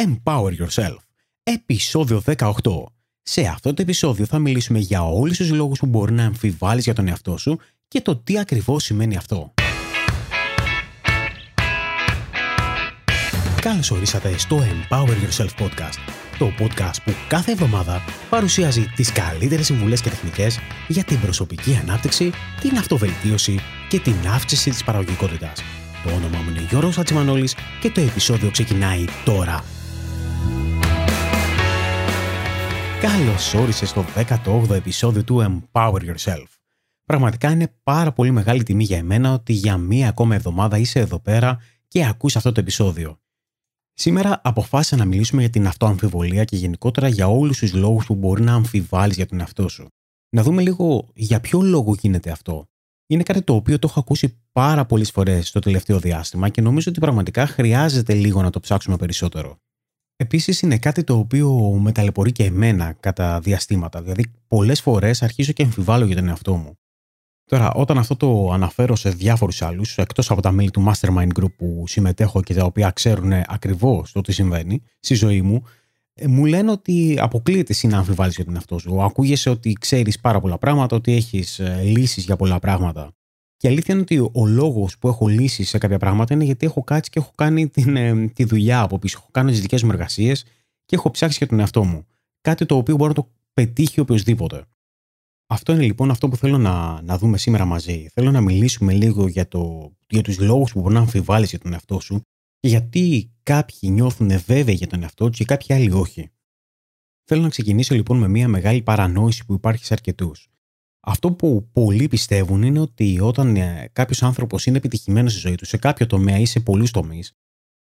Empower Yourself, επεισόδιο 18. Σε αυτό το επεισόδιο θα μιλήσουμε για όλους τους λόγους που μπορεί να αμφιβάλλεις για τον εαυτό σου και το τι ακριβώς σημαίνει αυτό. Καλώς ορίσατε στο Empower Yourself Podcast, το podcast που κάθε εβδομάδα παρουσιάζει τις καλύτερες συμβουλές και τεχνικές για την προσωπική ανάπτυξη, την αυτοβελτίωση και την αύξηση της παραγωγικότητας. Το όνομά μου είναι Γιώργος Ατσιμανόλης και το επεισόδιο ξεκινάει τώρα. Καλώς όρισες στο 18ο επεισόδιο του Empower Yourself. Πραγματικά είναι πάρα πολύ μεγάλη τιμή για εμένα ότι για μία ακόμα εβδομάδα είσαι εδώ πέρα και ακούς αυτό το επεισόδιο. Σήμερα αποφάσισα να μιλήσουμε για την αυτοαμφιβολία και γενικότερα για όλους τους λόγους που μπορεί να αμφιβάλλεις για τον εαυτό σου. Να δούμε λίγο για ποιο λόγο γίνεται αυτό. Είναι κάτι το οποίο το έχω ακούσει πάρα πολλές φορές στο τελευταίο διάστημα και νομίζω ότι πραγματικά χρειάζεται λίγο να το ψάξουμε περισσότερο. Επίσης, είναι κάτι το οποίο με ταλαιπωρεί και εμένα κατά διαστήματα. Δηλαδή, πολλές φορές αρχίζω και αμφιβάλλω για τον εαυτό μου. Τώρα, όταν αυτό το αναφέρω σε διάφορους άλλους, εκτός από τα μέλη του Mastermind Group που συμμετέχω και τα οποία ξέρουν ακριβώς το τι συμβαίνει στη ζωή μου, ε, μου λένε ότι αποκλείεται εσύ να αμφιβάλλεις για τον εαυτό σου. Ακούγεσαι ότι ξέρεις πάρα πολλά πράγματα, ότι έχεις ε, λύσεις για πολλά πράγματα. Και η αλήθεια είναι ότι ο λόγος που έχω λύσει σε κάποια πράγματα είναι γιατί έχω κάτσει και έχω κάνει την, ε, τη δουλειά από πίσω. Έχω κάνει τις δικές μου εργασίες και έχω ψάξει για τον εαυτό μου. Κάτι το οποίο μπορεί να το πετύχει οποιοδήποτε. Αυτό είναι λοιπόν αυτό που θέλω να, να δούμε σήμερα μαζί. Θέλω να μιλήσουμε λίγο για, το, για τους λόγους που μπορεί να αμφιβάλλεις για τον εαυτό σου και γιατί κάποιοι νιώθουν βέβαιοι για τον εαυτό τους και κάποιοι άλλοι όχι. Θέλω να ξεκινήσω λοιπόν με μια μεγάλη παρανόηση που υπάρχει σε αρκετούς. Αυτό που πολλοί πιστεύουν είναι ότι όταν ε, κάποιος άνθρωπος είναι επιτυχημένος στη ζωή του σε κάποιο τομέα ή σε πολλούς τομείς,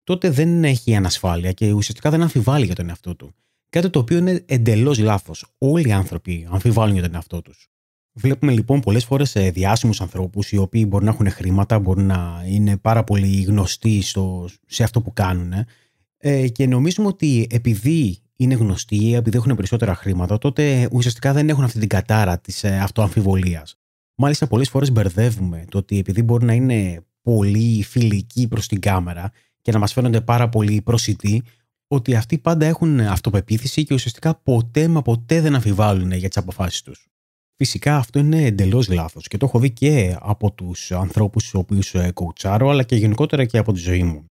τότε δεν έχει ανασφάλεια και ουσιαστικά δεν αμφιβάλλει για τον εαυτό του. Κάτι το οποίο είναι εντελώς λάθος. Όλοι οι άνθρωποι αμφιβάλλουν για τον εαυτό τους. Βλέπουμε λοιπόν πολλές φορές διάσημους ανθρώπους οι οποίοι μπορεί να έχουν χρήματα, μπορεί να είναι πάρα πολύ γνωστοί στο, σε αυτό που κάνουν ε, και νομίζουμε ότι επειδή είναι γνωστοί ή επειδή έχουν περισσότερα χρήματα, τότε ουσιαστικά δεν έχουν αυτή την κατάρα της ε, αυτοαμφιβολίας. Μάλιστα, πολλές φορές μπερδεύουμε το ότι επειδή μπορεί να είναι πολύ φιλικοί προς την κάμερα και να μας φαίνονται πάρα πολύ προσιτοί, ότι αυτοί πάντα έχουν αυτοπεποίθηση και ουσιαστικά ποτέ μα ποτέ δεν αμφιβάλλουν για τις αποφάσεις τους. Φυσικά αυτό είναι εντελώς λάθος και το έχω δει και από τους ανθρώπους του οποίους ε, κοουτσάρω, αλλά και γενικότερα και από τη ζωή μου.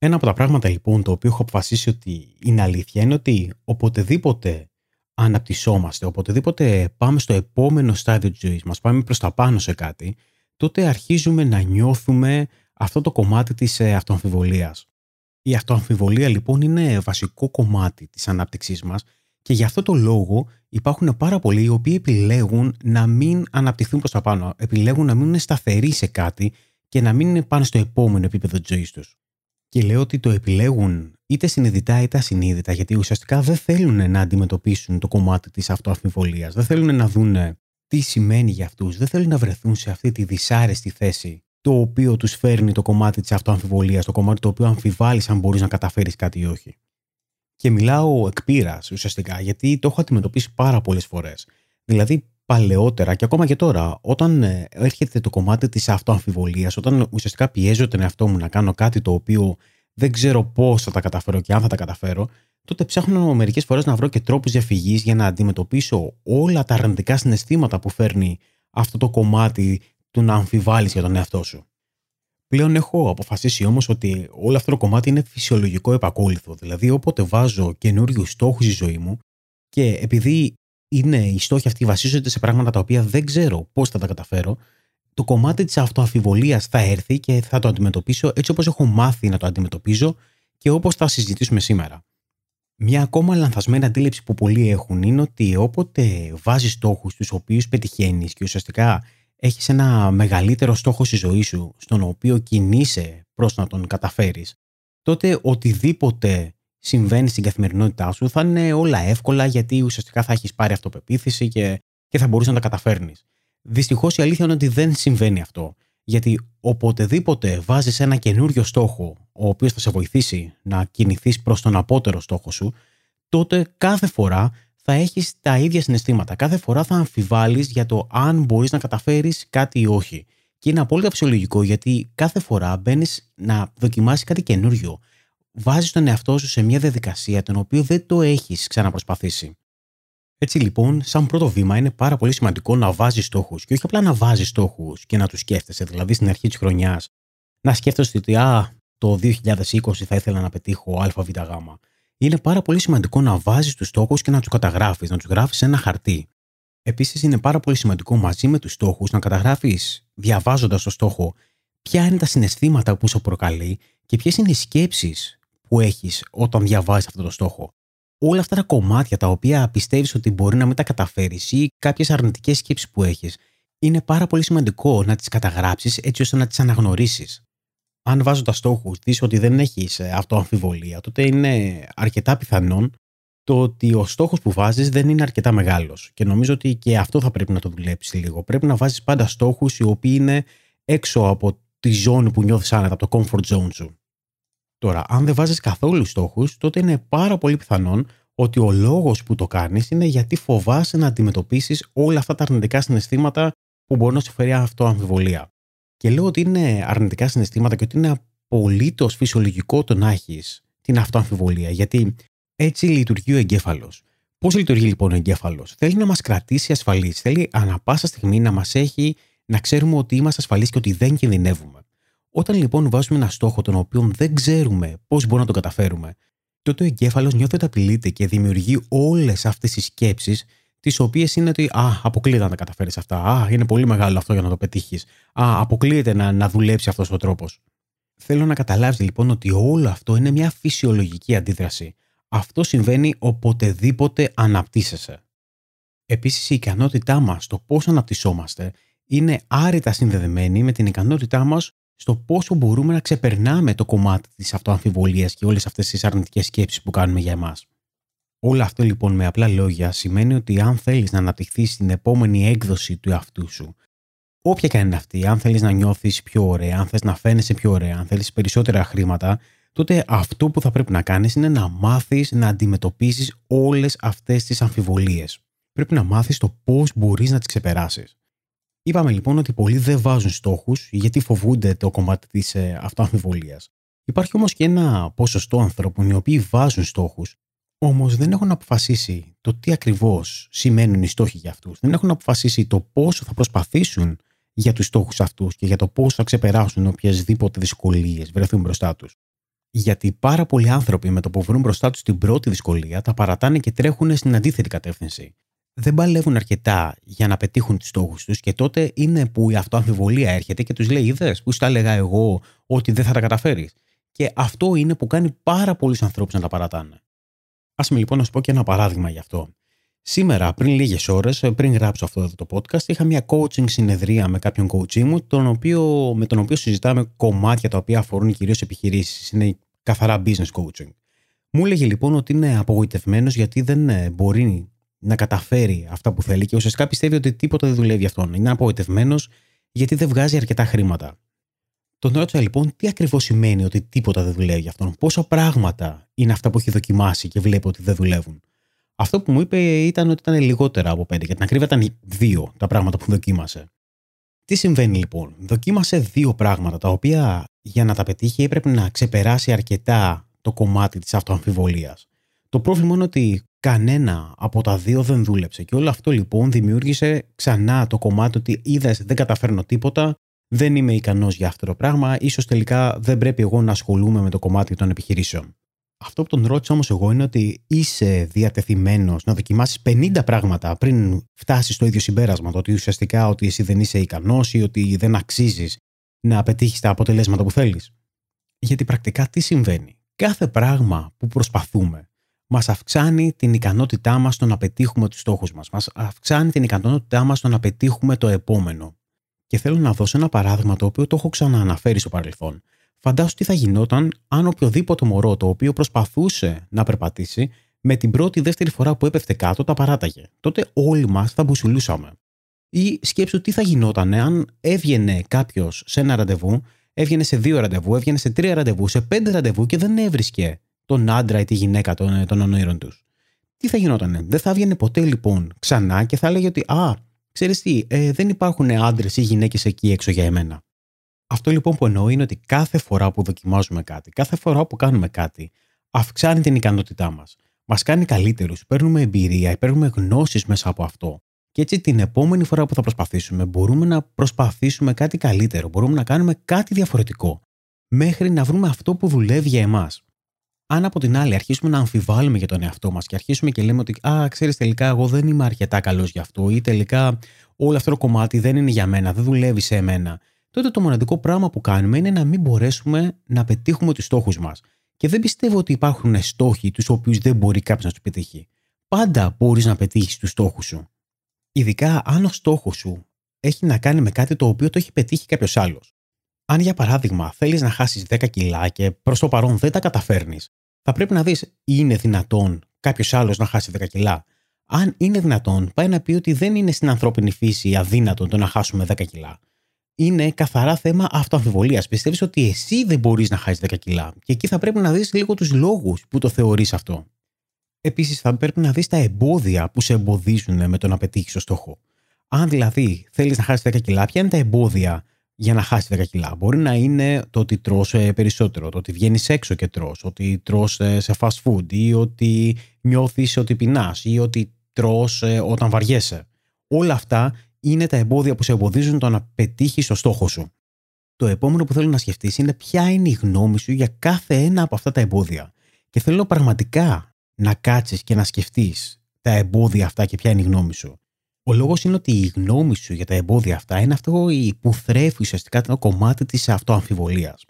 Ένα από τα πράγματα λοιπόν το οποίο έχω αποφασίσει ότι είναι αλήθεια είναι ότι οποτεδήποτε αναπτυσσόμαστε, οποτεδήποτε πάμε στο επόμενο στάδιο της ζωής μας, πάμε προς τα πάνω σε κάτι, τότε αρχίζουμε να νιώθουμε αυτό το κομμάτι της ε, αυτοαμφιβολίας. Η αυτοαμφιβολία λοιπόν είναι βασικό κομμάτι της ανάπτυξής μας και γι' αυτό το λόγο υπάρχουν πάρα πολλοί οι οποίοι επιλέγουν να μην αναπτυχθούν προς τα πάνω, επιλέγουν να μείνουν σταθεροί σε κάτι και να μην είναι πάνω στο επόμενο επίπεδο της ζωής τους. Και λέω ότι το επιλέγουν είτε συνειδητά είτε ασυνείδητα, γιατί ουσιαστικά δεν θέλουν να αντιμετωπίσουν το κομμάτι της αυτοαμφιβολία. Δεν θέλουν να δουν τι σημαίνει για αυτούς. Δεν θέλουν να βρεθούν σε αυτή τη δυσάρεστη θέση, το οποίο τους φέρνει το κομμάτι της αυτοαμφιβολίας, το κομμάτι το οποίο αμφιβάλλεις αν μπορείς να καταφέρεις κάτι ή όχι. Και μιλάω εκ πείρας, ουσιαστικά, γιατί το έχω αντιμετωπίσει πάρα πολλές φορές. Δηλαδή, παλαιότερα και ακόμα και τώρα, όταν ε, έρχεται το κομμάτι της αυτοαμφιβολίας, όταν ουσιαστικά πιέζω τον εαυτό μου να κάνω κάτι το οποίο δεν ξέρω πώς θα τα καταφέρω και αν θα τα καταφέρω, τότε ψάχνω μερικές φορές να βρω και τρόπους διαφυγής για να αντιμετωπίσω όλα τα αρνητικά συναισθήματα που φέρνει αυτό το κομμάτι του να αμφιβάλλεις για τον εαυτό σου. Πλέον έχω αποφασίσει όμως ότι όλο αυτό το κομμάτι είναι φυσιολογικό επακόλουθο. Δηλαδή, όποτε βάζω καινούριους στόχους στη ζωή μου και επειδή είναι, οι στόχοι αυτοί βασίζονται σε πράγματα τα οποία δεν ξέρω πώς θα τα καταφέρω, το κομμάτι της αυτοαμφιβολία θα έρθει και θα το αντιμετωπίσω έτσι όπως έχω μάθει να το αντιμετωπίζω και όπως θα συζητήσουμε σήμερα. Μια ακόμα λανθασμένη αντίληψη που πολλοί έχουν είναι ότι όποτε βάζεις στόχους τους οποίους πετυχαίνεις και ουσιαστικά έχεις ένα μεγαλύτερο στόχο στη ζωή σου, στον οποίο κινείσαι προς να τον καταφέρεις, τότε οτιδήποτε συμβαίνει στην καθημερινότητά σου θα είναι όλα εύκολα γιατί ουσιαστικά θα έχεις πάρει αυτοπεποίθηση και, και θα μπορούσε να τα καταφέρνεις. Δυστυχώς η αλήθεια είναι ότι δεν συμβαίνει αυτό. Γιατί οποτεδήποτε βάζεις ένα καινούριο στόχο, ο οποίος θα σε βοηθήσει να κινηθείς προς τον απότερο στόχο σου, τότε κάθε φορά θα έχεις τα ίδια συναισθήματα. Κάθε φορά θα αμφιβάλλεις για το αν μπορείς να καταφέρεις κάτι ή όχι. Και είναι απόλυτα φυσιολογικό γιατί κάθε φορά μπαίνεις να δοκιμάσεις κάτι καινούριο βάζεις τον εαυτό σου σε μια διαδικασία την οποία δεν το έχεις ξαναπροσπαθήσει. Έτσι λοιπόν, σαν πρώτο βήμα, είναι πάρα πολύ σημαντικό να βάζεις στόχους και όχι απλά να βάζεις στόχους και να τους σκέφτεσαι. Δηλαδή, στην αρχή της χρονιάς, να σκέφτεσαι ότι α, το 2020 θα ήθελα να πετύχω ΑΒΓ. Είναι πάρα πολύ σημαντικό να βάζεις τους στόχους και να τους καταγράφεις, να τους γράφεις σε ένα χαρτί. Επίσης, είναι πάρα πολύ σημαντικό μαζί με τους στόχους να καταγράφεις, διαβάζοντας το στόχο, ποια είναι τα συναισθήματα που σου προκαλεί και ποιες είναι οι σκέψεις που έχεις όταν διαβάζεις αυτό το στόχο. Όλα αυτά τα κομμάτια τα οποία πιστεύεις ότι μπορεί να μην τα καταφέρεις ή κάποιες αρνητικές σκέψεις που έχεις, είναι πάρα πολύ σημαντικό να τις καταγράψεις έτσι ώστε να τις αναγνωρίσεις. Αν βάζοντα στόχους δει ότι δεν έχεις ε, αυτοαμφιβολία, τότε είναι αρκετά πιθανόν το ότι ο στόχος που βάζεις δεν είναι αρκετά μεγάλος. Και νομίζω ότι και αυτό θα πρέπει να το δουλέψεις λίγο. Πρέπει να βάζεις πάντα στόχους οι οποίοι είναι έξω από τη ζώνη που νιώθεις άνετα, από το comfort zone σου. Τώρα, αν δεν βάζεις καθόλου στόχους, τότε είναι πάρα πολύ πιθανόν ότι ο λόγος που το κάνεις είναι γιατί φοβάσαι να αντιμετωπίσεις όλα αυτά τα αρνητικά συναισθήματα που μπορεί να σου φέρει αυτό αμφιβολία. Και λέω ότι είναι αρνητικά συναισθήματα και ότι είναι απολύτως φυσιολογικό το να έχεις την αυτοαμφιβολία, γιατί έτσι λειτουργεί ο εγκέφαλος. Πώς λειτουργεί λοιπόν ο εγκέφαλος, Θέλει να μας κρατήσει ασφαλείς. Θέλει ανα πάσα στιγμή να μας έχει να ξέρουμε ότι είμαστε ασφαλείς και ότι δεν κινδυνεύουμε. Όταν λοιπόν βάζουμε ένα στόχο τον οποίο δεν ξέρουμε πώς μπορούμε να το καταφέρουμε, τότε ο εγκέφαλος νιώθει ότι απειλείται και δημιουργεί όλες αυτές τις σκέψεις, τις οποίες είναι ότι Α, αποκλείεται να τα καταφέρεις αυτά. Α, είναι πολύ μεγάλο αυτό για να το πετύχεις. Α, αποκλείεται να, να δουλέψει αυτός ο τρόπος. Θέλω να καταλάβεις λοιπόν ότι όλο αυτό είναι μια φυσιολογική αντίδραση. Αυτό συμβαίνει οποτεδήποτε αναπτύσσεσαι. Επίσης, η ικανότητά μας στο πώς αναπτυσσόμαστε είναι άρρητα συνδεδεμένη με την ικανότητά μας στο πόσο μπορούμε να ξεπερνάμε το κομμάτι της αυτοαμφιβολίας και όλες αυτές τις αρνητικές σκέψεις που κάνουμε για εμάς. Όλο αυτό λοιπόν με απλά λόγια σημαίνει ότι αν θέλεις να αναπτυχθείς στην επόμενη έκδοση του εαυτού σου, όποια και αν είναι αυτή, αν θέλεις να νιώθεις πιο ωραία, αν θες να φαίνεσαι πιο ωραία, αν θέλεις περισσότερα χρήματα, τότε αυτό που θα πρέπει να κάνεις είναι να μάθεις να αντιμετωπίσει όλες αυτές τις αμφιβολίες. Πρέπει να μάθεις το πώς μπορείς να τις ξεπεράσεις. Είπαμε λοιπόν ότι πολλοί δεν βάζουν στόχους γιατί φοβούνται το κομμάτι της ε, αυτοαμφιβολίας. Υπάρχει όμως και ένα ποσοστό ανθρώπων οι οποίοι βάζουν στόχους, όμως δεν έχουν αποφασίσει το τι ακριβώς σημαίνουν οι στόχοι για αυτούς. Δεν έχουν αποφασίσει το πόσο θα προσπαθήσουν για τους στόχους αυτούς και για το πώς θα ξεπεράσουν οποιασδήποτε δυσκολίες βρεθούν μπροστά τους. Γιατί πάρα πολλοί άνθρωποι με το που βρουν μπροστά τους την πρώτη δυσκολία τα παρατάνε και τρέχουν στην αντίθετη κατεύθυνση δεν παλεύουν αρκετά για να πετύχουν τους στόχους τους και τότε είναι που η αυτοαμφιβολία έρχεται και τους λέει: Είδες, που στα έλεγα εγώ ότι δεν θα τα καταφέρεις. Και αυτό είναι που κάνει πάρα πολλούς ανθρώπους να τα παρατάνε. Α με λοιπόν να σου πω και ένα παράδειγμα γι' αυτό. Σήμερα, πριν λίγες ώρες, πριν γράψω αυτό εδώ το podcast, είχα μια coaching συνεδρία με κάποιον coach μου, τον οποίο, με τον οποίο συζητάμε κομμάτια τα οποία αφορούν κυρίως επιχειρήσεις. Είναι καθαρά business coaching. Μου έλεγε λοιπόν ότι είναι απογοητευμένος γιατί δεν ε, μπορεί να καταφέρει αυτά που θέλει και ουσιαστικά πιστεύει ότι τίποτα δεν δουλεύει αυτόν. Είναι απογοητευμένος γιατί δεν βγάζει αρκετά χρήματα. Τον ρώτησα λοιπόν τι ακριβώς σημαίνει ότι τίποτα δεν δουλεύει για αυτόν. Πόσα πράγματα είναι αυτά που έχει δοκιμάσει και βλέπει ότι δεν δουλεύουν. Αυτό που μου είπε ήταν ότι ήταν λιγότερα από πέντε. Για την ακρίβεια ήταν δύο τα πράγματα που δοκίμασε. Τι συμβαίνει λοιπόν; Δοκίμασε δύο πράγματα τα οποία για να τα πετύχει έπρεπε να ξεπεράσει αρκετά το κομμάτι της αυτοαμφιβολίας. Το πρόβλημα είναι ότι κανένα από τα δύο δεν δούλεψε. Και όλο αυτό λοιπόν δημιούργησε ξανά το κομμάτι ότι είδες δεν καταφέρνω τίποτα, δεν είμαι ικανός για αυτό το πράγμα, ίσως τελικά δεν πρέπει εγώ να ασχολούμαι με το κομμάτι των επιχειρήσεων. Αυτό που τον ρώτησα όμως εγώ είναι ότι είσαι διατεθειμένος να δοκιμάσεις 50 πράγματα πριν φτάσεις στο ίδιο συμπέρασμα. Το ότι ουσιαστικά ότι εσύ δεν είσαι ικανός ή ότι δεν αξίζεις να πετύχεις τα αποτελέσματα που θέλεις. Γιατί πρακτικά τι συμβαίνει; Κάθε πράγμα που προσπαθούμε Μας αυξάνει την ικανότητά μας στο να πετύχουμε τους στόχους μας. Μας αυξάνει την ικανότητά μας στο να πετύχουμε το επόμενο. Και θέλω να δώσω ένα παράδειγμα το οποίο το έχω ξανααναφέρει στο παρελθόν. Φαντάσου τι θα γινόταν αν οποιοδήποτε μωρό το οποίο προσπαθούσε να περπατήσει με την πρώτη ή δεύτερη φορά που έπεφτε κάτω τα παράταγε. Τότε όλοι μας θα μπουσουλούσαμε. Ή σκέψου τι θα γινόταν αν έβγαινε κάποιος σε ένα ραντεβού, έβγαινε σε δύο ραντεβού, έβγαινε σε τρία ραντεβού, σε πέντε ραντεβού και δεν έβρισκε τον άντρα ή τη γυναίκα των, των ονείρων τους. Τι θα γινότανε, δεν θα έβγαινε ποτέ λοιπόν ξανά και θα έλεγε ότι Α, ξέρεις τι, ε, δεν υπάρχουν άντρες ή γυναίκες εκεί έξω για εμένα. Αυτό λοιπόν που εννοώ είναι ότι κάθε φορά που δοκιμάζουμε κάτι, κάθε φορά που κάνουμε κάτι, αυξάνει την ικανότητά μας. Μας κάνει καλύτερους, παίρνουμε εμπειρία, παίρνουμε γνώσεις μέσα από αυτό. Και έτσι την επόμενη φορά που θα προσπαθήσουμε, μπορούμε να προσπαθήσουμε κάτι καλύτερο, μπορούμε να κάνουμε κάτι διαφορετικό, μέχρι να βρούμε αυτό που δουλεύει για εμάς. Αν από την άλλη αρχίσουμε να αμφιβάλλουμε για τον εαυτό μας και αρχίσουμε και λέμε ότι, Α, ξέρεις τελικά, εγώ δεν είμαι αρκετά καλός γι' αυτό, ή τελικά όλο αυτό το κομμάτι δεν είναι για μένα, δεν δουλεύει σε εμένα, τότε το μοναδικό πράγμα που κάνουμε είναι να μην μπορέσουμε να πετύχουμε τους στόχους μας. Και δεν πιστεύω ότι υπάρχουν στόχοι τους οποίους δεν μπορεί κάποιος να τους πετύχει. Πάντα μπορείς να πετύχεις τους στόχους σου. Ειδικά αν ο στόχος σου έχει να κάνει με κάτι το οποίο το έχει πετύχει κάποιος άλλος. Αν για παράδειγμα θέλεις να χάσεις 10 κιλά και προς το παρόν δεν τα καταφέρνεις, θα πρέπει να δεις είναι δυνατόν κάποιος άλλος να χάσει 10 κιλά. Αν είναι δυνατόν, πάει να πει ότι δεν είναι στην ανθρώπινη φύση αδύνατο το να χάσουμε 10 κιλά είναι καθαρά θέμα αυτοαμφιβολίας. Πιστεύεις ότι εσύ δεν μπορείς να χάσεις 10 κιλά. Και εκεί θα πρέπει να δεις λίγο τους λόγους που το θεωρείς αυτό. Επίσης, θα πρέπει να δεις τα εμπόδια που σε εμποδίζουν με το να πετύχεις το στόχο. Αν δηλαδή θέλεις να χάσεις 10 κιλά, ποια είναι τα εμπόδια για να χάσει 10 κιλά. Μπορεί να είναι το ότι τρως ε, περισσότερο, το ότι βγαίνεις έξω και τρως, ότι τρως ε, σε fast food ή ότι νιώθεις ότι πεινάς ή ότι τρως ε, όταν βαριέσαι. Όλα αυτά είναι τα εμπόδια που σε εμποδίζουν το να πετύχεις το στόχο σου. Το επόμενο που θέλω να σκεφτείς είναι ποια είναι η γνώμη σου για κάθε ένα από αυτά τα εμπόδια. Και θέλω πραγματικά να κάτσεις και να σκεφτείς τα εμπόδια αυτά και ποια είναι η γνώμη σου. Ο λόγος είναι ότι η γνώμη σου για τα εμπόδια αυτά είναι αυτό που θρέφει ουσιαστικά το κομμάτι της αυτοαμφιβολίας.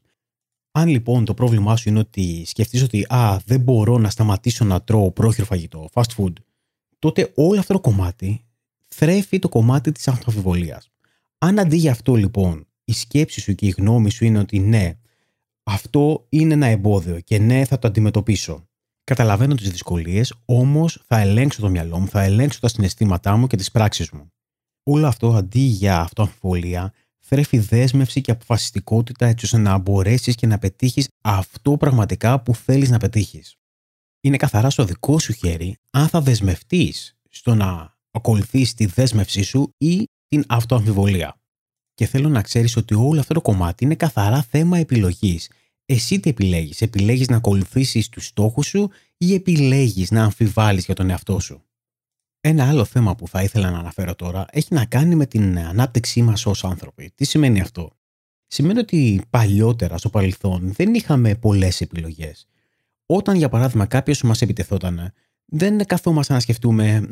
Αν λοιπόν το πρόβλημά σου είναι ότι σκεφτείς ότι «Α, δεν μπορώ να σταματήσω να τρώω πρόχειρο φαγητό, fast food», τότε όλο αυτό το κομμάτι θρέφει το κομμάτι της αυτοαμφιβολίας. Αν αντί για αυτό λοιπόν η σκέψη σου και η γνώμη σου είναι ότι ναι, αυτό είναι ένα εμπόδιο και ναι θα το αντιμετωπίσω. Καταλαβαίνω τις δυσκολίες, όμως θα ελέγξω το μυαλό μου, θα ελέγξω τα συναισθήματά μου και τις πράξεις μου. Όλο αυτό αντί για αυτοαμφιβολία θρέφει δέσμευση και αποφασιστικότητα έτσι ώστε να μπορέσεις και να πετύχεις αυτό πραγματικά που θέλεις να πετύχεις. Είναι καθαρά στο δικό σου χέρι αν θα δεσμευτείς στο να ακολουθείς τη δέσμευσή σου ή την αυτοαμφιβολία. Και θέλω να ξέρεις ότι όλο αυτό το κομμάτι είναι καθαρά θέμα επιλογής. Εσύ τι επιλέγεις, επιλέγεις να ακολουθήσεις τους στόχους σου ή επιλέγεις να αμφιβάλλεις για τον εαυτό σου; Ένα άλλο θέμα που θα ήθελα να αναφέρω τώρα έχει να κάνει με την ανάπτυξή μας ως άνθρωποι. Τι σημαίνει αυτό; Σημαίνει ότι παλιότερα στο παρελθόν δεν είχαμε πολλές επιλογές. Όταν για παράδειγμα κάποιος μας επιτεθόταν, δεν καθόμαστε να σκεφτούμε,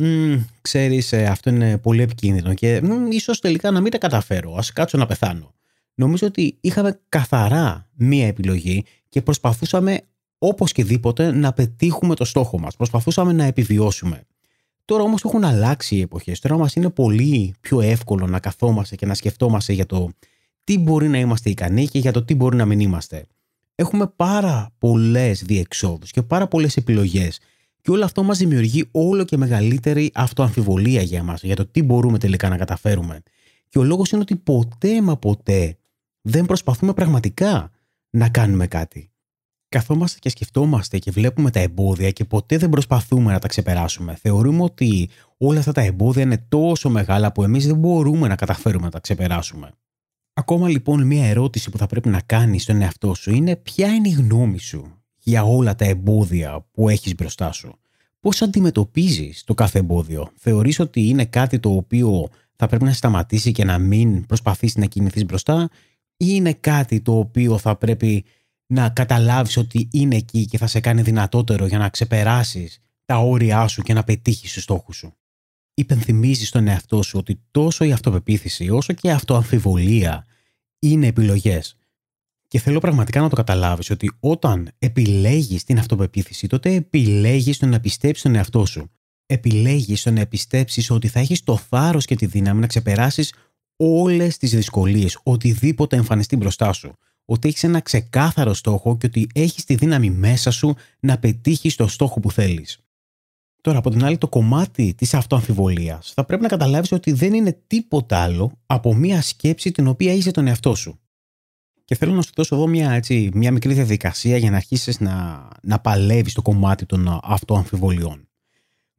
ξέρεις, ε, αυτό είναι πολύ επικίνδυνο και ίσως τελικά να μην τα καταφέρω. Α κάτσω να πεθάνω. Νομίζω ότι είχαμε καθαρά μία επιλογή και προσπαθούσαμε όπως και δίποτε να πετύχουμε το στόχο μας. Προσπαθούσαμε να επιβιώσουμε. Τώρα όμως έχουν αλλάξει οι εποχές. Τώρα μας είναι πολύ πιο εύκολο να καθόμαστε και να σκεφτόμαστε για το τι μπορεί να είμαστε ικανοί και για το τι μπορεί να μην είμαστε. Έχουμε πάρα πολλές διεξόδους και πάρα πολλές επιλογές και όλο αυτό μας δημιουργεί όλο και μεγαλύτερη αυτοαμφιβολία για μας, για το τι μπορούμε τελικά να καταφέρουμε. Και ο λόγος είναι ότι ποτέ μα ποτέ δεν προσπαθούμε πραγματικά να κάνουμε κάτι. Καθόμαστε και σκεφτόμαστε και βλέπουμε τα εμπόδια και ποτέ δεν προσπαθούμε να τα ξεπεράσουμε. Θεωρούμε ότι όλα αυτά τα εμπόδια είναι τόσο μεγάλα που εμείς δεν μπορούμε να καταφέρουμε να τα ξεπεράσουμε. Ακόμα λοιπόν μια ερώτηση που θα πρέπει να κάνεις στον εαυτό σου είναι ποια είναι η γνώμη σου για όλα τα εμπόδια που έχεις μπροστά σου. Πώς αντιμετωπίζεις το κάθε εμπόδιο; Θεωρείς ότι είναι κάτι το οποίο θα πρέπει να σταματήσει και να μην προσπαθείς να κινηθείς μπροστά ή είναι κάτι το οποίο θα πρέπει να καταλάβεις ότι είναι εκεί και θα σε κάνει δυνατότερο για να ξεπεράσεις τα όρια σου και να πετύχεις τους στόχους σου. Υπενθυμίζεις στον εαυτό σου ότι τόσο η αυτοπεποίθηση όσο και η αυτοαμφιβολία είναι επιλογές και θέλω πραγματικά να το καταλάβεις ότι όταν επιλέγεις την αυτοπεποίθηση, τότε επιλέγεις το να πιστέψεις τον εαυτό σου. Επιλέγεις το να πιστέψεις ότι θα έχεις το θάρρος και τη δύναμη να ξεπεράσεις όλες τις δυσκολίες, οτιδήποτε εμφανιστεί μπροστά σου. Ότι έχεις ένα ξεκάθαρο στόχο και ότι έχεις τη δύναμη μέσα σου να πετύχεις το στόχο που θέλεις. Τώρα, από την άλλη, το κομμάτι της αυτοαμφιβολίας θα πρέπει να καταλάβεις ότι δεν είναι τίποτα άλλο από μία σκέψη την οποία είσαι τον εαυτό σου. Και θέλω να σου δώσω εδώ μια, έτσι, μια μικρή διαδικασία για να αρχίσεις να, να παλεύεις το κομμάτι των αυτοαμφιβολιών.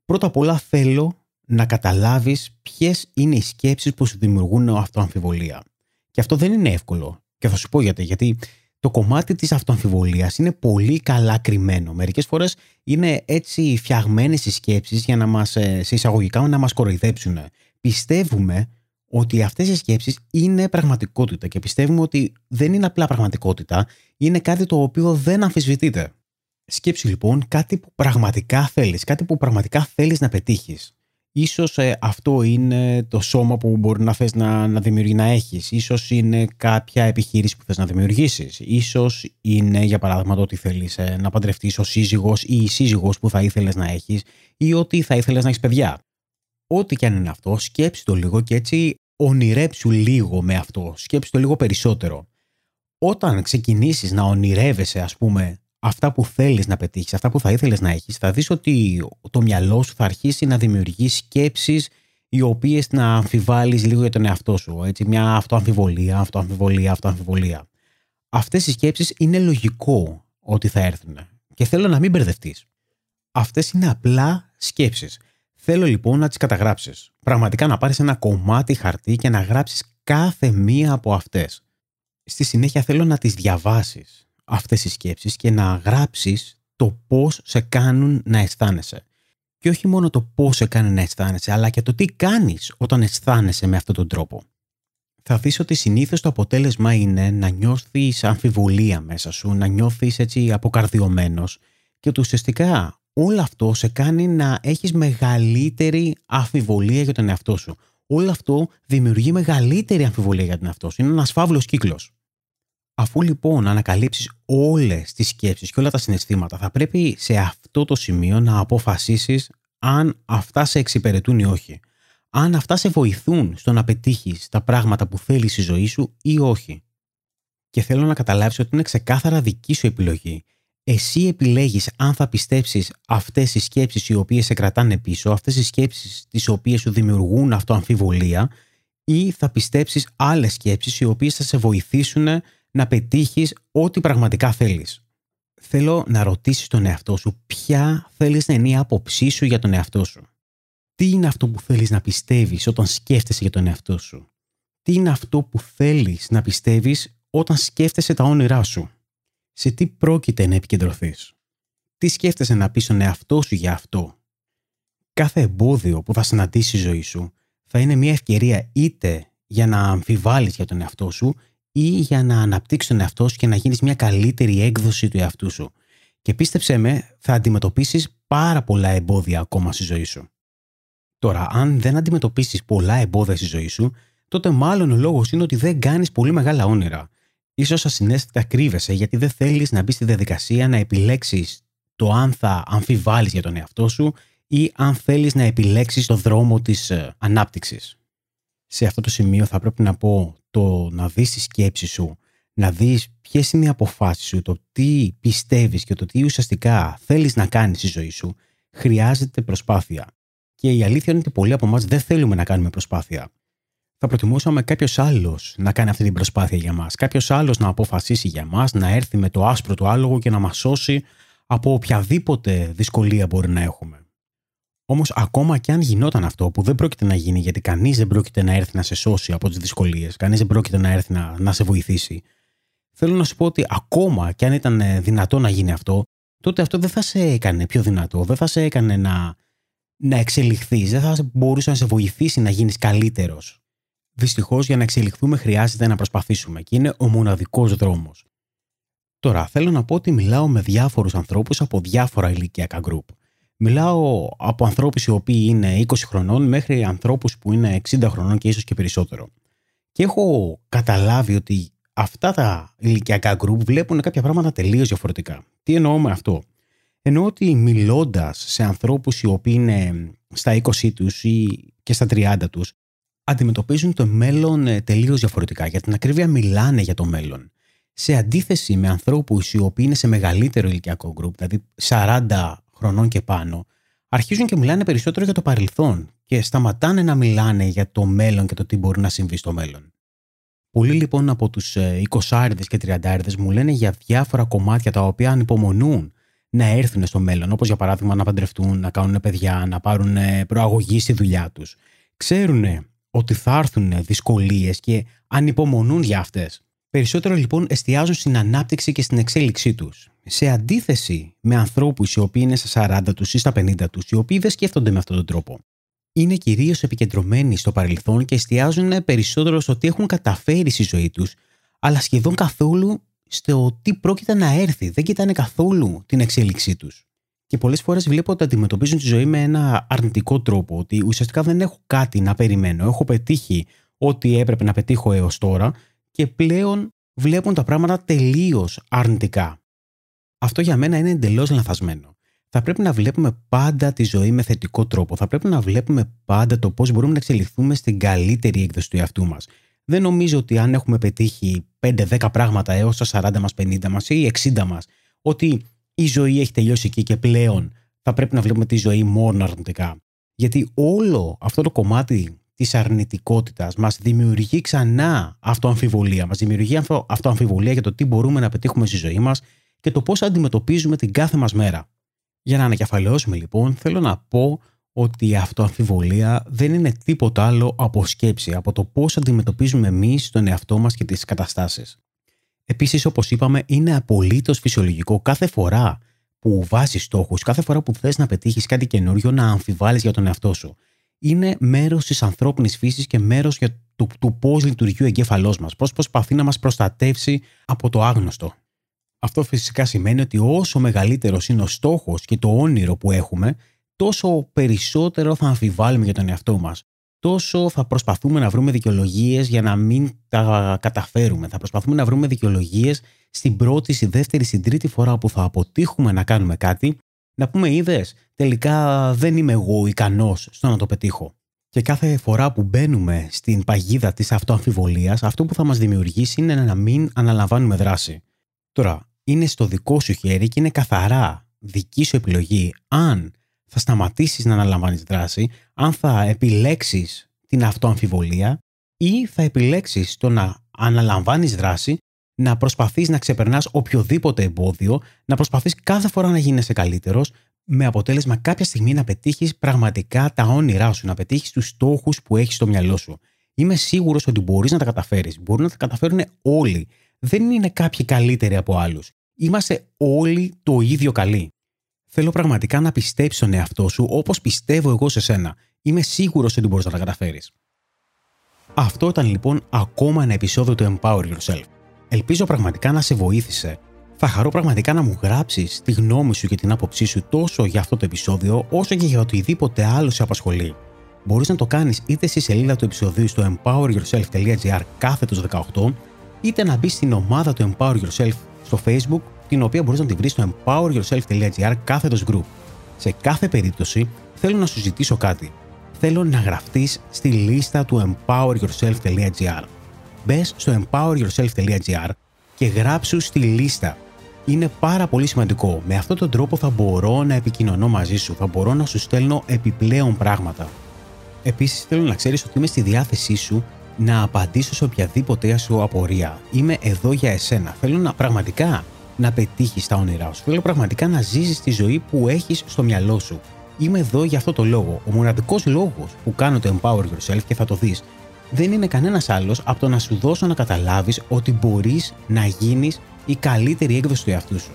Πρώτα απ' όλα θέλω να καταλάβεις ποιες είναι οι σκέψεις που σου δημιουργούν αυτοαμφιβολία. Και αυτό δεν είναι εύκολο. Και θα σου πω γιατί. Γιατί το κομμάτι της αυτοαμφιβολίας είναι πολύ καλά κρυμμένο. Μερικές φορές είναι έτσι φτιαγμένες οι σκέψεις για να μας, ε, σε εισαγωγικά, να μας κοροϊδέψουν. Πιστεύουμε ότι αυτές οι σκέψεις είναι πραγματικότητα και πιστεύουμε ότι δεν είναι απλά πραγματικότητα, είναι κάτι το οποίο δεν αμφισβητείται. Σκέψη λοιπόν κάτι που πραγματικά θέλεις, κάτι που πραγματικά θέλεις να πετύχεις. Ίσως ε, αυτό είναι το σώμα που μπορεί να θες να, να δημιουργεί να έχεις. Ίσως είναι κάποια επιχείρηση που θες να δημιουργήσεις. Ίσως είναι για παράδειγμα το ότι θέλεις ε, να παντρευτείς ο σύζυγος ή η σύζυγος που θα ήθελες να έχεις ή ότι θα ήθελες να έχεις παιδιά. Ό,τι και αν είναι αυτό, σκέψει το λίγο και έτσι ονειρέψου λίγο με αυτό. Σκέψει το λίγο περισσότερο. Όταν ξεκινήσεις να ονειρεύεσαι ας πούμε αυτά που θέλεις να πετύχεις, αυτά που θα ήθελες να έχεις, θα δεις ότι το μυαλό σου θα αρχίσει να δημιουργεί σκέψεις οι οποίες να αμφιβάλλεις λίγο για τον εαυτό σου. Έτσι, μια αυτοαμφιβολία, αυτοαμφιβολία, αυτοαμφιβολία. Αυτές οι σκέψεις είναι λογικό ότι θα έρθουν και θέλω να μην μπερδευτείς. Αυτές είναι απλά σκέψεις. Θέλω λοιπόν να τις καταγράψεις. Πραγματικά να πάρεις ένα κομμάτι χαρτί και να γράψεις κάθε μία από αυτές. Στη συνέχεια θέλω να τις διαβάσεις αυτές οι σκέψεις και να γράψεις το πώς σε κάνουν να αισθάνεσαι. Και όχι μόνο το πώς σε κάνει να αισθάνεσαι, αλλά και το τι κάνεις όταν αισθάνεσαι με αυτόν τον τρόπο. Θα δεις ότι συνήθως το αποτέλεσμα είναι να νιώθεις αμφιβολία μέσα σου, να νιώθεις έτσι αποκαρδιωμένος και ότι ουσιαστικά όλο αυτό σε κάνει να έχεις μεγαλύτερη αμφιβολία για τον εαυτό σου. Όλο αυτό δημιουργεί μεγαλύτερη αμφιβολία για τον εαυτό σου. Είναι ένας φαύλος κύκλος. Αφού λοιπόν ανακαλύψεις όλες τις σκέψεις και όλα τα συναισθήματα, θα πρέπει σε αυτό το σημείο να αποφασίσεις αν αυτά σε εξυπηρετούν ή όχι. Αν αυτά σε βοηθούν στο να πετύχεις τα πράγματα που θέλεις στη ζωή σου ή όχι. Και θέλω να καταλάβεις ότι είναι ξεκάθαρα δική σου επιλογή. Εσύ επιλέγεις αν θα πιστέψεις αυτές οι σκέψεις οι οποίες σε κρατάνε πίσω, αυτές οι σκέψεις τις οποίες σου δημιουργούν αυτό αμφιβολία ή θα πιστέψεις άλλες σκέψεις οι οποίες θα σε βοηθήσουν να πετύχεις ό,τι πραγματικά θέλεις. Θέλω να ρωτήσεις τον εαυτό σου ποια θέλεις να είναι η άποψή σου για τον εαυτό σου. Τι είναι αυτό που θέλεις να πιστεύεις όταν σκέφτεσαι για τον εαυτό σου; Τι είναι αυτό που θέλεις να πιστεύεις όταν σκέφτεσαι τα όνειρά σου; Σε τι πρόκειται να επικεντρωθείς; Τι σκέφτεσαι να πεις στον εαυτό σου για αυτό; Κάθε εμπόδιο που θα συναντήσει η ζωή σου θα είναι μια ευκαιρία είτε για να αμφιβάλλεις για τον εαυτό σου ή για να αναπτύξεις τον εαυτό σου και να γίνεις μια καλύτερη έκδοση του εαυτού σου. Και πίστεψέ με, θα αντιμετωπίσεις πάρα πολλά εμπόδια ακόμα στη ζωή σου. Τώρα, αν δεν αντιμετωπίσεις πολλά εμπόδια στη ζωή σου, τότε μάλλον ο λόγος είναι ότι δεν κάνεις πολύ μεγάλα όνειρα. σω ασυνέστητα κρύβεσαι γιατί δεν θέλεις να μπεις στη διαδικασία να επιλέξεις το αν θα αμφιβάλλεις για τον εαυτό σου ή αν θέλεις να επιλέξεις το δρόμο της ε, ανάπτυξης. Σε αυτό το σημείο θα πρέπει να πω το να δεις τη σκέψη σου, να δεις ποιες είναι οι αποφάσεις σου, το τι πιστεύεις και το τι ουσιαστικά θέλεις να κάνεις στη ζωή σου, χρειάζεται προσπάθεια. Και η αλήθεια είναι ότι πολλοί από εμάς δεν θέλουμε να κάνουμε προσπάθεια. Θα προτιμούσαμε κάποιος άλλος να κάνει αυτή την προσπάθεια για μας. Κάποιος άλλος να αποφασίσει για μας, να έρθει με το άσπρο του άλογο και να μας σώσει από οποιαδήποτε δυσκολία μπορεί να έχουμε. Όμως, ακόμα και αν γινόταν αυτό, που δεν πρόκειται να γίνει, γιατί κανείς δεν πρόκειται να έρθει να σε σώσει από τις δυσκολίες, κανείς δεν πρόκειται να έρθει να, να σε βοηθήσει, θέλω να σου πω ότι ακόμα και αν ήταν δυνατό να γίνει αυτό, τότε αυτό δεν θα σε έκανε πιο δυνατό, δεν θα σε έκανε να, να εξελιχθείς, δεν θα μπορούσε να σε βοηθήσει να γίνεις καλύτερος. Δυστυχώς, για να εξελιχθούμε χρειάζεται να προσπαθήσουμε και είναι ο μοναδικός δρόμος. Τώρα, θέλω να πω ότι μιλάω με διάφορους ανθρώπους από διάφορα ηλικιακά γκρουπ. Μιλάω από ανθρώπους οι οποίοι είναι 20 χρονών μέχρι ανθρώπους που είναι 60 χρονών και ίσως και περισσότερο. Και έχω καταλάβει ότι αυτά τα ηλικιακά γκρουπ βλέπουν κάποια πράγματα τελείως διαφορετικά. Τι εννοώ με αυτό; Εννοώ ότι μιλώντας σε ανθρώπους οι οποίοι είναι στα 20 τους ή και στα 30 τους, αντιμετωπίζουν το μέλλον ε, τελείως διαφορετικά. Για την ακρίβεια μιλάνε για το μέλλον. Σε αντίθεση με ανθρώπους οι οποίοι είναι σε μεγαλύτερο ηλικιακό γκρουπ, δηλαδή 40 χρονών και πάνω, αρχίζουν και μιλάνε περισσότερο για το παρελθόν και σταματάνε να μιλάνε για το μέλλον και το τι μπορεί να συμβεί στο μέλλον. Πολλοί λοιπόν από τους 20 ε, και 30 μου λένε για διάφορα κομμάτια τα οποία ανυπομονούν να έρθουν στο μέλλον, όπως για παράδειγμα να παντρευτούν, να κάνουν παιδιά, να πάρουν ε, προαγωγή στη δουλειά τους. Ξέρουν ότι θα έρθουν δυσκολίες και ανυπομονούν για αυτές. Περισσότερο λοιπόν εστιάζουν στην ανάπτυξη και στην εξέλιξή τους. Σε αντίθεση με ανθρώπους οι οποίοι είναι στα 40 τους ή στα 50 τους, οι οποίοι δεν σκέφτονται με αυτόν τον τρόπο. Είναι κυρίως επικεντρωμένοι στο παρελθόν και εστιάζουν περισσότερο στο τι έχουν καταφέρει στη ζωή τους, αλλά σχεδόν καθόλου στο τι πρόκειται να έρθει. Δεν κοιτάνε καθόλου την εξέλιξή τους. Και πολλές φορές βλέπω ότι αντιμετωπίζουν τη ζωή με ένα αρνητικό τρόπο, ότι ουσιαστικά δεν έχω κάτι να περιμένω. Έχω πετύχει ό,τι έπρεπε να πετύχω έως τώρα και πλέον βλέπουν τα πράγματα τελείως αρνητικά. Αυτό για μένα είναι εντελώς λανθασμένο. Θα πρέπει να βλέπουμε πάντα τη ζωή με θετικό τρόπο. Θα πρέπει να βλέπουμε πάντα το πώς μπορούμε να εξελιχθούμε στην καλύτερη έκδοση του εαυτού μας. Δεν νομίζω ότι αν έχουμε πετύχει 5-10 πράγματα έως τα 40 μας, 50 μας ή 60 μας, ότι η ζωή έχει τελειώσει εκεί και πλέον θα πρέπει να βλέπουμε τη ζωή μόνο αρνητικά. Γιατί όλο αυτό το κομμάτι της αρνητικότητας μας δημιουργεί ξανά αυτοαμφιβολία. Μας δημιουργεί αυτοαμφιβολία για το τι μπορούμε να πετύχουμε στη ζωή μας και το πώς αντιμετωπίζουμε την κάθε μας μέρα. Για να ανακεφαλαιώσουμε λοιπόν, θέλω να πω ότι η αυτοαμφιβολία δεν είναι τίποτα άλλο από σκέψη, από το πώς αντιμετωπίζουμε εμείς τον εαυτό μας και τις καταστάσεις. Επίσης, όπως είπαμε, είναι απολύτως φυσιολογικό κάθε φορά που βάζεις στόχους, κάθε φορά που θες να πετύχεις κάτι καινούριο, να αμφιβάλλεις για τον εαυτό σου. Είναι μέρος της ανθρώπινης φύσης και μέρος του, του πώς λειτουργεί ο εγκέφαλός μας, πώς προσπαθεί να μας προστατεύσει από το άγνωστο. Αυτό φυσικά σημαίνει ότι όσο μεγαλύτερος είναι ο στόχος και το όνειρο που έχουμε, τόσο περισσότερο θα αμφιβάλλουμε για τον εαυτό μας τόσο θα προσπαθούμε να βρούμε δικαιολογίες για να μην τα καταφέρουμε. Θα προσπαθούμε να βρούμε δικαιολογίες στην πρώτη, στη δεύτερη, στην τρίτη φορά που θα αποτύχουμε να κάνουμε κάτι, να πούμε είδες, τελικά δεν είμαι εγώ ικανός στο να το πετύχω. Και κάθε φορά που μπαίνουμε στην παγίδα της αυτοαμφιβολίας, αυτό που θα μας δημιουργήσει είναι να μην αναλαμβάνουμε δράση. Τώρα, είναι στο δικό σου χέρι και είναι καθαρά δική σου επιλογή αν θα σταματήσεις να αναλαμβάνεις δράση, αν θα επιλέξεις την αυτοαμφιβολία ή θα επιλέξεις το να αναλαμβάνεις δράση, να προσπαθείς να ξεπερνάς οποιοδήποτε εμπόδιο, να προσπαθείς κάθε φορά να γίνεσαι καλύτερος, με αποτέλεσμα κάποια στιγμή να πετύχεις πραγματικά τα όνειρά σου, να πετύχεις τους στόχους που έχεις στο μυαλό σου. Είμαι σίγουρος ότι μπορείς να τα καταφέρεις. Μπορούν να τα καταφέρουν όλοι. Δεν είναι κάποιοι καλύτεροι από άλλους. Είμαστε όλοι το ίδιο καλοί. Θέλω πραγματικά να πιστέψει στον εαυτό σου όπως πιστεύω εγώ σε σένα. Είμαι σίγουρος ότι μπορείς να τα καταφέρεις. Αυτό ήταν λοιπόν ακόμα ένα επεισόδιο του Empower Yourself. Ελπίζω πραγματικά να σε βοήθησε. Θα χαρώ πραγματικά να μου γράψεις τη γνώμη σου και την άποψή σου τόσο για αυτό το επεισόδιο, όσο και για οτιδήποτε άλλο σε απασχολεί. Μπορείς να το κάνεις είτε στη σελίδα του επεισοδίου στο empoweryourself.gr κάθετος 18, είτε να μπεις στην ομάδα του Empower Yourself στο Facebook την οποία μπορείς να τη βρεις στο empoweryourself.gr κάθετος group. Σε κάθε περίπτωση θέλω να σου ζητήσω κάτι. Θέλω να γραφτείς στη λίστα του empoweryourself.gr. Μπες στο empoweryourself.gr και γράψου στη λίστα. Είναι πάρα πολύ σημαντικό. Με αυτόν τον τρόπο θα μπορώ να επικοινωνώ μαζί σου, θα μπορώ να σου στέλνω επιπλέον πράγματα. Επίσης θέλω να ξέρεις ότι είμαι στη διάθεσή σου να απαντήσω σε οποιαδήποτε σου απορία. Είμαι εδώ για εσένα. Θέλω να πραγματικά να πετύχεις τα όνειρά σου. Θέλω πραγματικά να ζήσεις τη ζωή που έχεις στο μυαλό σου. Είμαι εδώ για αυτό το λόγο. Ο μοναδικός λόγος που κάνω το Empower Yourself και θα το δεις δεν είναι κανένας άλλος από το να σου δώσω να καταλάβεις ότι μπορείς να γίνεις η καλύτερη έκδοση του εαυτού σου.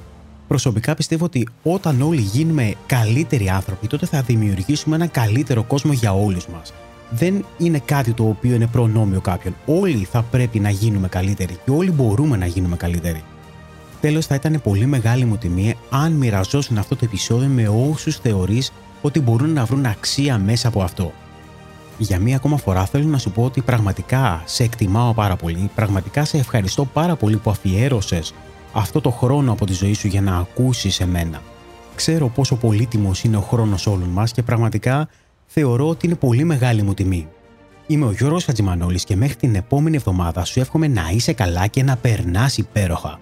Προσωπικά πιστεύω ότι όταν όλοι γίνουμε καλύτεροι άνθρωποι, τότε θα δημιουργήσουμε ένα καλύτερο κόσμο για όλους μας. Δεν είναι κάτι το οποίο είναι προνόμιο κάποιον. Όλοι θα πρέπει να γίνουμε καλύτεροι και όλοι μπορούμε να γίνουμε καλύτεροι. Τέλος, θα ήταν πολύ μεγάλη μου τιμή αν μοιραζόσουν αυτό το επεισόδιο με όσους θεωρείς ότι μπορούν να βρουν αξία μέσα από αυτό. Για μία ακόμα φορά θέλω να σου πω ότι πραγματικά σε εκτιμάω πάρα πολύ, πραγματικά σε ευχαριστώ πάρα πολύ που αφιέρωσες αυτό το χρόνο από τη ζωή σου για να ακούσεις εμένα. Ξέρω πόσο πολύτιμος είναι ο χρόνος όλων μας και πραγματικά θεωρώ ότι είναι πολύ μεγάλη μου τιμή. Είμαι ο Γιώργος Χατζημανόλης και μέχρι την επόμενη εβδομάδα σου εύχομαι να είσαι καλά και να περνάς υπέροχα.